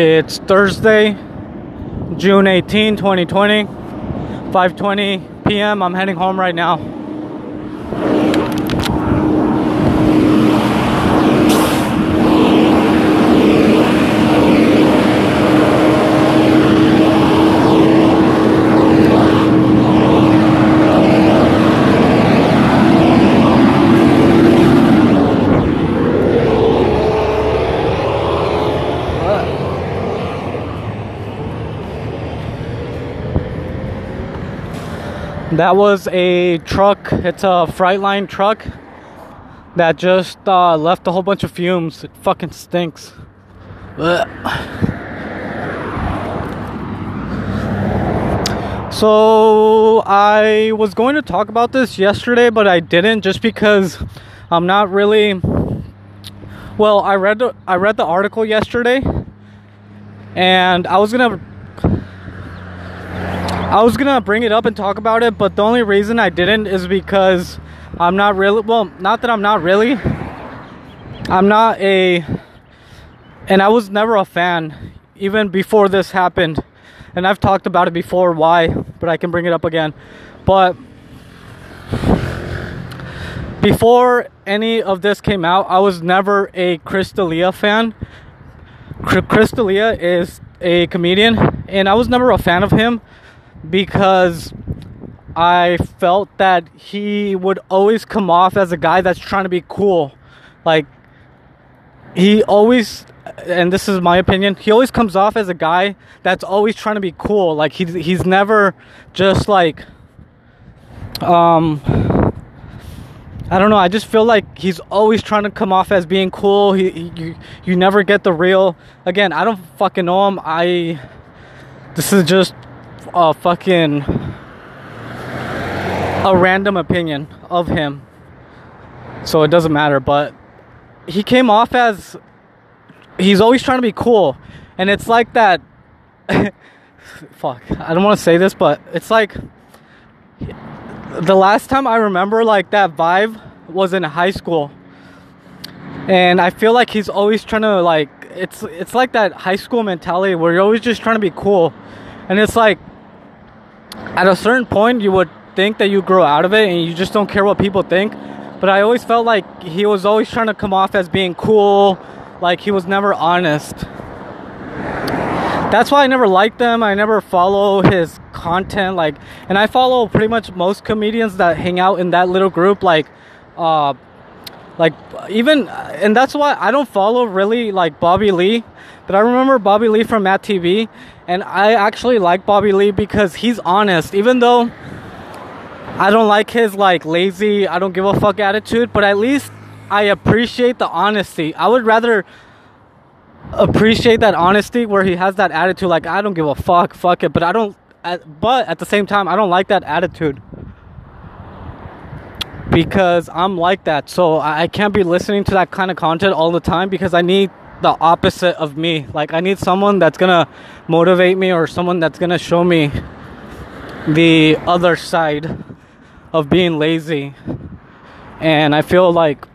It's Thursday, June 18, 2020, 5:20 p.m. I'm heading home right now. That was a truck. It's a Flightline truck that just uh, left a whole bunch of fumes. It fucking stinks. Ugh. So I was going to talk about this yesterday, but I didn't just because I'm not really. Well, I read the, I read the article yesterday, and I was gonna I was gonna bring it up and talk about it, but the only reason I didn't is because I'm not really well, not that I'm not really. I'm not a and I was never a fan even before this happened. And I've talked about it before why, but I can bring it up again. But before any of this came out, I was never a Chris D'Elia fan. Chris D'Elia is a comedian, and I was never a fan of him because I felt that he would always come off as a guy that's trying to be cool. Like, he always, and this is my opinion, he always comes off as a guy that's always trying to be cool. Like, he's, he's never just like, um, I don't know. I just feel like he's always trying to come off as being cool. He, he you, you never get the real. Again, I don't fucking know him. I, this is just a fucking a random opinion of him. So it doesn't matter, but he came off as he's always trying to be cool. And it's like that fuck. I don't want to say this, but it's like the last time I remember like that vibe was in high school. And I feel like he's always trying to like it's it's like that high school mentality where you're always just trying to be cool. And it's like at a certain point you would think that you grow out of it and you just don't care what people think. But i always felt like he was always trying to come off as being cool like he was never honest. That's why i never liked them i never follow his content like and i follow pretty much most comedians that hang out in that little group like uh like even and that's why i don't follow really like bobby lee but i remember bobby lee from MADtv and I actually like Bobby Lee because he's honest, even though I don't like his like lazy, I don't give a fuck attitude, but at least I appreciate the honesty. I would rather appreciate that honesty where he has that attitude like I don't give a fuck, fuck it, but I don't but at the same time I don't like that attitude. Because I'm like that. So I can't be listening to that kind of content all the time because I need the opposite of me. Like I need someone that's gonna motivate me or someone that's gonna show me the other side of being lazy. And I feel like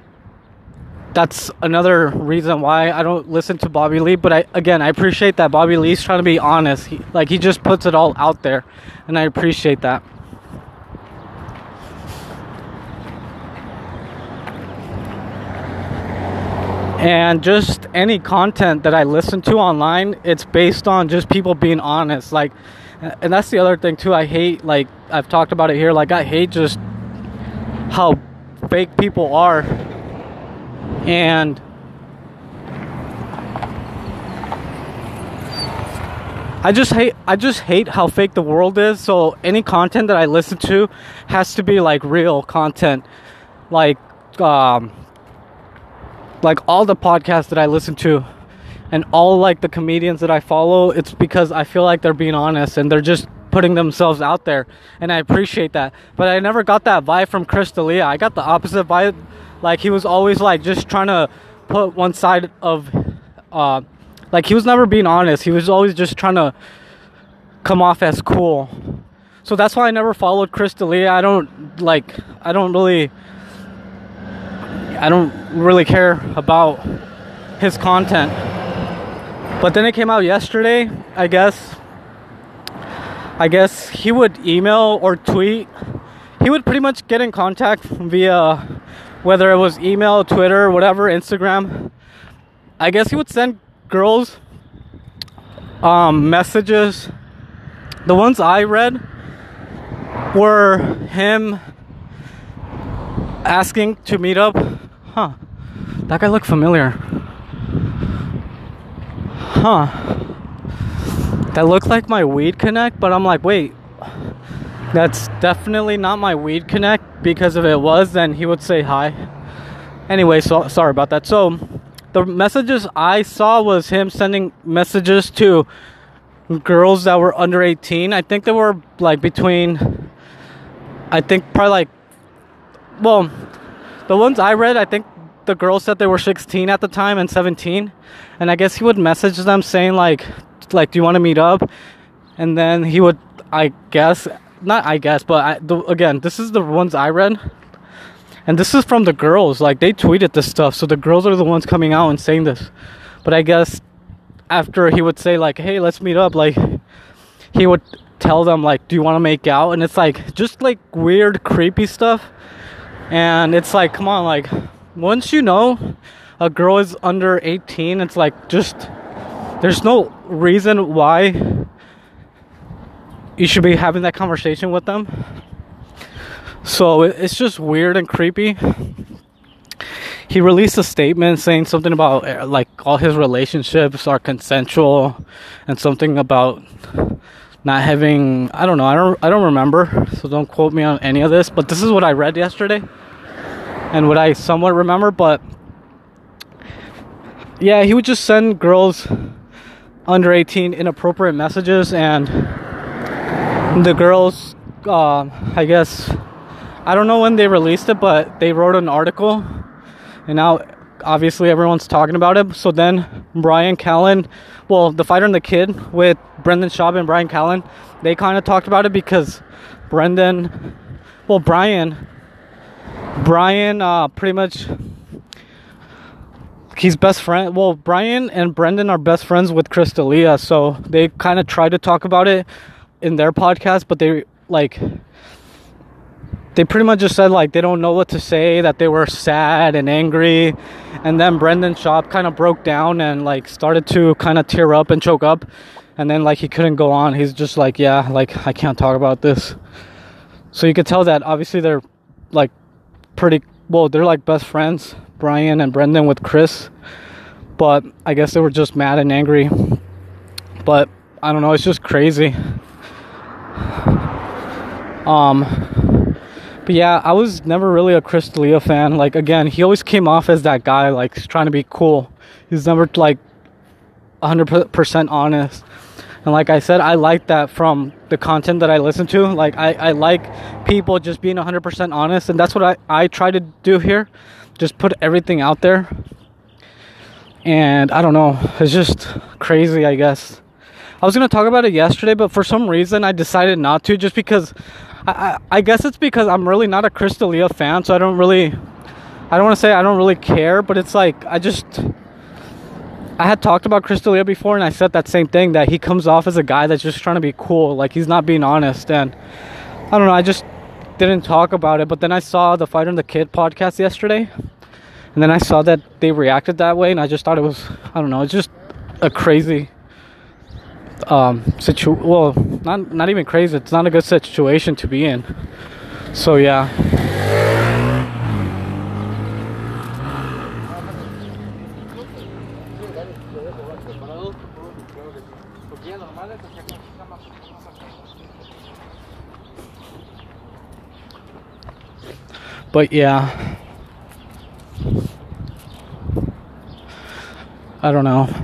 that's another reason why I don't listen to Bobby Lee. But I again I appreciate that Bobby Lee's trying to be honest. He, like he just puts it all out there, and I appreciate that. And just any content that I listen to online, it's based on just people being honest. Like, and that's the other thing too. I hate, like, I've talked about it here. Like, I hate just how fake people are, and I just hate I just hate how fake the world is. So any content that I listen to has to be like real content. Like um like all the podcasts that I listen to and all like the comedians that I follow, it's because I feel like they're being honest and they're just putting themselves out there and I appreciate that. But I never got that vibe from Chris D'Elia. I got the opposite vibe. Like he was always like just trying to put one side of uh like he was never being honest. He was always just trying to come off as cool. So that's why I never followed Chris D'Elia. I don't like I don't really I don't really care about his content. But then it came out yesterday, I guess. I guess he would email or tweet. He would pretty much get in contact via whether it was email, Twitter, whatever, Instagram. I guess he would send girls um, messages. The ones I read were him asking to meet up. Huh. That guy looked familiar. Huh. That looked like my weed connect, but I'm like, wait. That's definitely not my weed connect because if it was, then he would say hi. Anyway, so sorry about that. So the messages I saw was him sending messages to girls that were under 18. I think they were like between I think probably like well, the ones I read, I think the girls said they were 16 at the time and 17, and I guess he would message them saying like, like, do you want to meet up? And then he would, I guess, not I guess, but I, the, again, this is the ones I read, and this is from the girls. Like they tweeted this stuff, so the girls are the ones coming out and saying this. But I guess after he would say like, hey, let's meet up, like he would tell them like, do you want to make out? And it's like just like weird, creepy stuff and it's like, come on, like, once you know a girl is under 18, it's like, just, there's no reason why you should be having that conversation with them. So it's just weird and creepy. He released a statement saying something about uh, like all his relationships are consensual and something about not having I don't know I don't I don't remember so don't quote me on any of this but this is what I read yesterday and what I somewhat remember, but yeah, he would just send girls under 18 inappropriate messages, and the girls, uh, I guess, I don't know when they released it, but they wrote an article, and now obviously everyone's talking about it. So then Bryan Callen, well, the fighter and the kid with Brendan Schaub and Bryan Callen, they kind of talked about it because Brendan, well, Bryan, Bryan, uh, pretty much he's best friend well Bryan and Brendan are best friends with Chris D'Elia so they kind of try to talk about it in their podcast but they like they pretty much just said like they don't know what to say that they were sad and angry and then Brendan Schaub kind of broke down and like started to kind of tear up and choke up and then like he couldn't go on he's just like yeah like I can't talk about this so you could tell that obviously they're like pretty well, they're like best friends, Bryan and Brendan with Chris. But I guess they were just mad and angry. But I don't know, it's just crazy. Um but yeah, I was never really a Chris D'Elia fan. Like again, he always came off as that guy, like trying to be cool. He's never like 100% honest. And like I said, I like that from the content that I listen to. Like I, I like people just being 100% honest, and that's what I, I try to do here. Just put everything out there. And I don't know, it's just crazy, I guess. I was gonna talk about it yesterday, but for some reason I decided not to, just because I, I, I guess it's because I'm really not a Chris D'Elia fan, so I don't really, I don't want to say I don't really care, but it's like I just I had talked about Chris D'Elia before, and I said that same thing that he comes off as a guy that's just trying to be cool, like he's not being honest. And I don't know, I just didn't talk about it. But then I saw the Fighter and the Kid podcast yesterday, and then I saw that they reacted that way, and I just thought it was, I don't know, it's just a crazy um situ. Well, not not even crazy. It's not a good situation to be in. So yeah. But yeah. I don't know.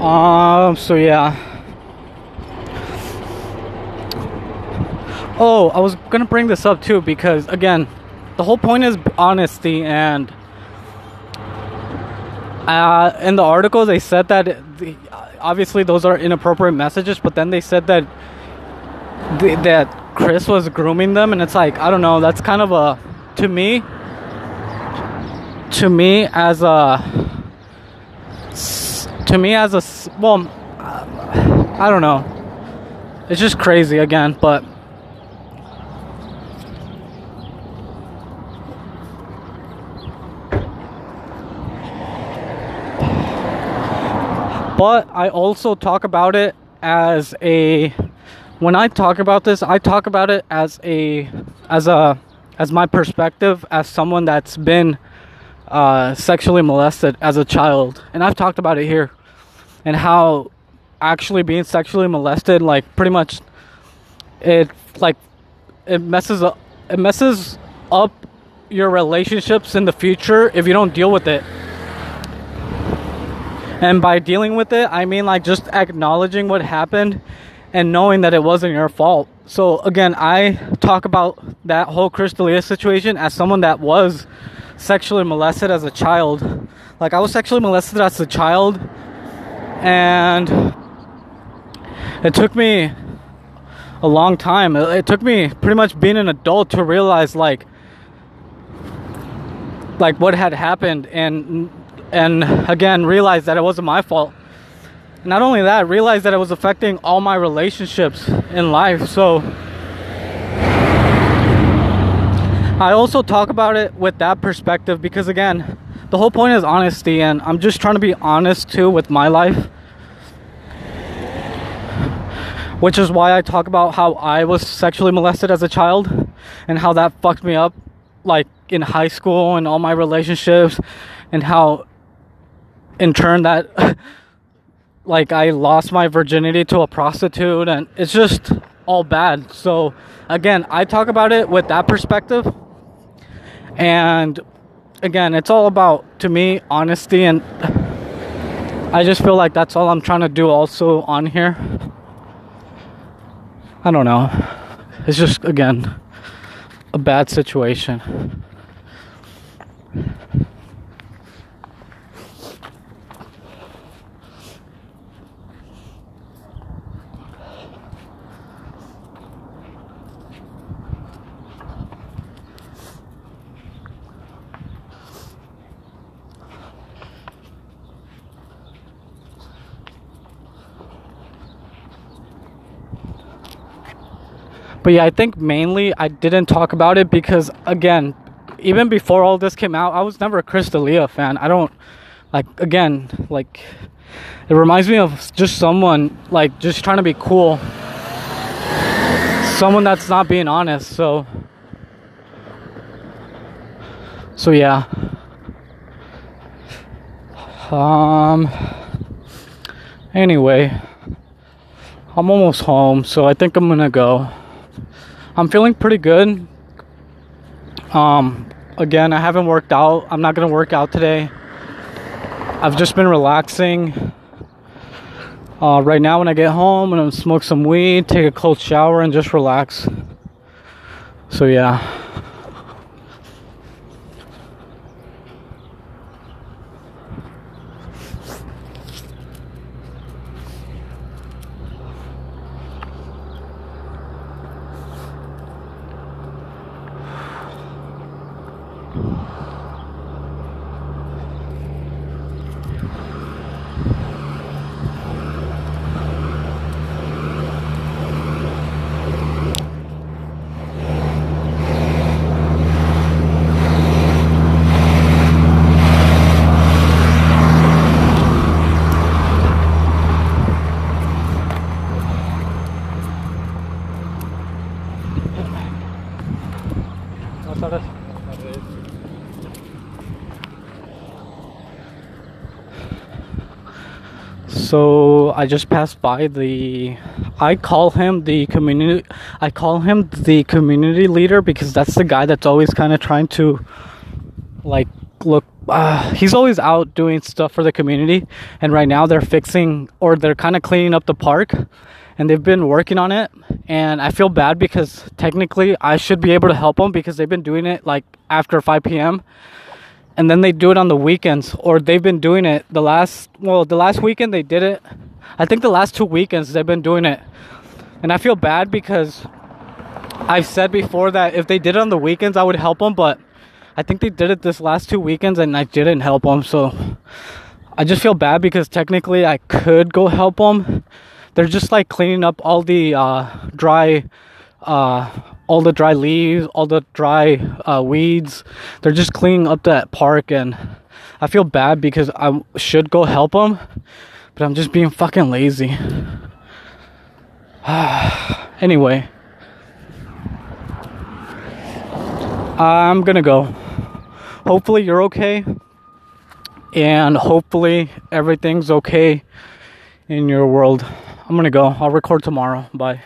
Um, so yeah. Oh, I was gonna bring this up too because again, the whole point is honesty and uh, in the article they said that the, obviously those are inappropriate messages, but then they said that the, that Chris was grooming them, and it's like I don't know. That's kind of a to me to me as a to me as a well I don't know. It's just crazy again, but but I also talk about it as a when I talk about this, I talk about it as a as a as my perspective as someone that's been uh, sexually molested as a child, and I've talked about it here, and how actually being sexually molested, like pretty much, it like it messes up it messes up your relationships in the future if you don't deal with it. And by dealing with it, I mean like just acknowledging what happened and knowing that it wasn't your fault. So again, I talk about that whole Chris D'Elia situation as someone that was sexually molested as a child. Like I was sexually molested as a child and it took me a long time. It took me pretty much being an adult to realize like like what had happened. And and again realized that it wasn't my fault. Not only that realized that it was affecting all my relationships in life. So i also talk about it with that perspective because again the whole point is honesty and i'm just trying to be honest too with my life which is why i talk about how i was sexually molested as a child and how that fucked me up like in high school and all my relationships and how in turn that like I lost my virginity to a prostitute and it's just all bad. So again, I talk about it with that perspective. And again, it's all about to me honesty and I just feel like that's all I'm trying to do also on here. I don't know. It's just again a bad situation. But yeah, I think mainly I didn't talk about it because again, even before all this came out, I was never a Chris D'Elia fan. I don't like again, like it reminds me of just someone like just trying to be cool. Someone that's not being honest. So So yeah. Um anyway, I'm almost home, so I think I'm to go. I'm feeling pretty good. Um, again, I haven't worked out. I'm not gonna work out today. I've just been relaxing. Uh, right now, when I get home, I'm gonna smoke some weed, take a cold shower, and just relax. So, yeah. So I just passed by the I call him the community I call him the community leader because that's the guy that's always kind of trying to like look uh, he's always out doing stuff for the community, and right now they're fixing or they're kind of cleaning up the park, and they've been working on it. And I feel bad because technically I should be able to help them because they've been doing it like after 5 p.m. And then they do it on the weekends, or they've been doing it the last well, the last weekend they did it. I think the last two weekends they've been doing it, and I feel bad because I've said before that if they did it on the weekends, I would help them, but I think they did it this last two weekends and I didn't help them. So I just feel bad because technically I could go help them. They're just like cleaning up all the uh, dry, uh, all the dry leaves, all the dry uh, weeds. They're just cleaning up that park, and I feel bad because I should go help them, but I'm just being fucking lazy. anyway. I'm gonna go. Hopefully, you're okay. And hopefully, everything's okay in your world. I'm gonna go. I'll record tomorrow. Bye.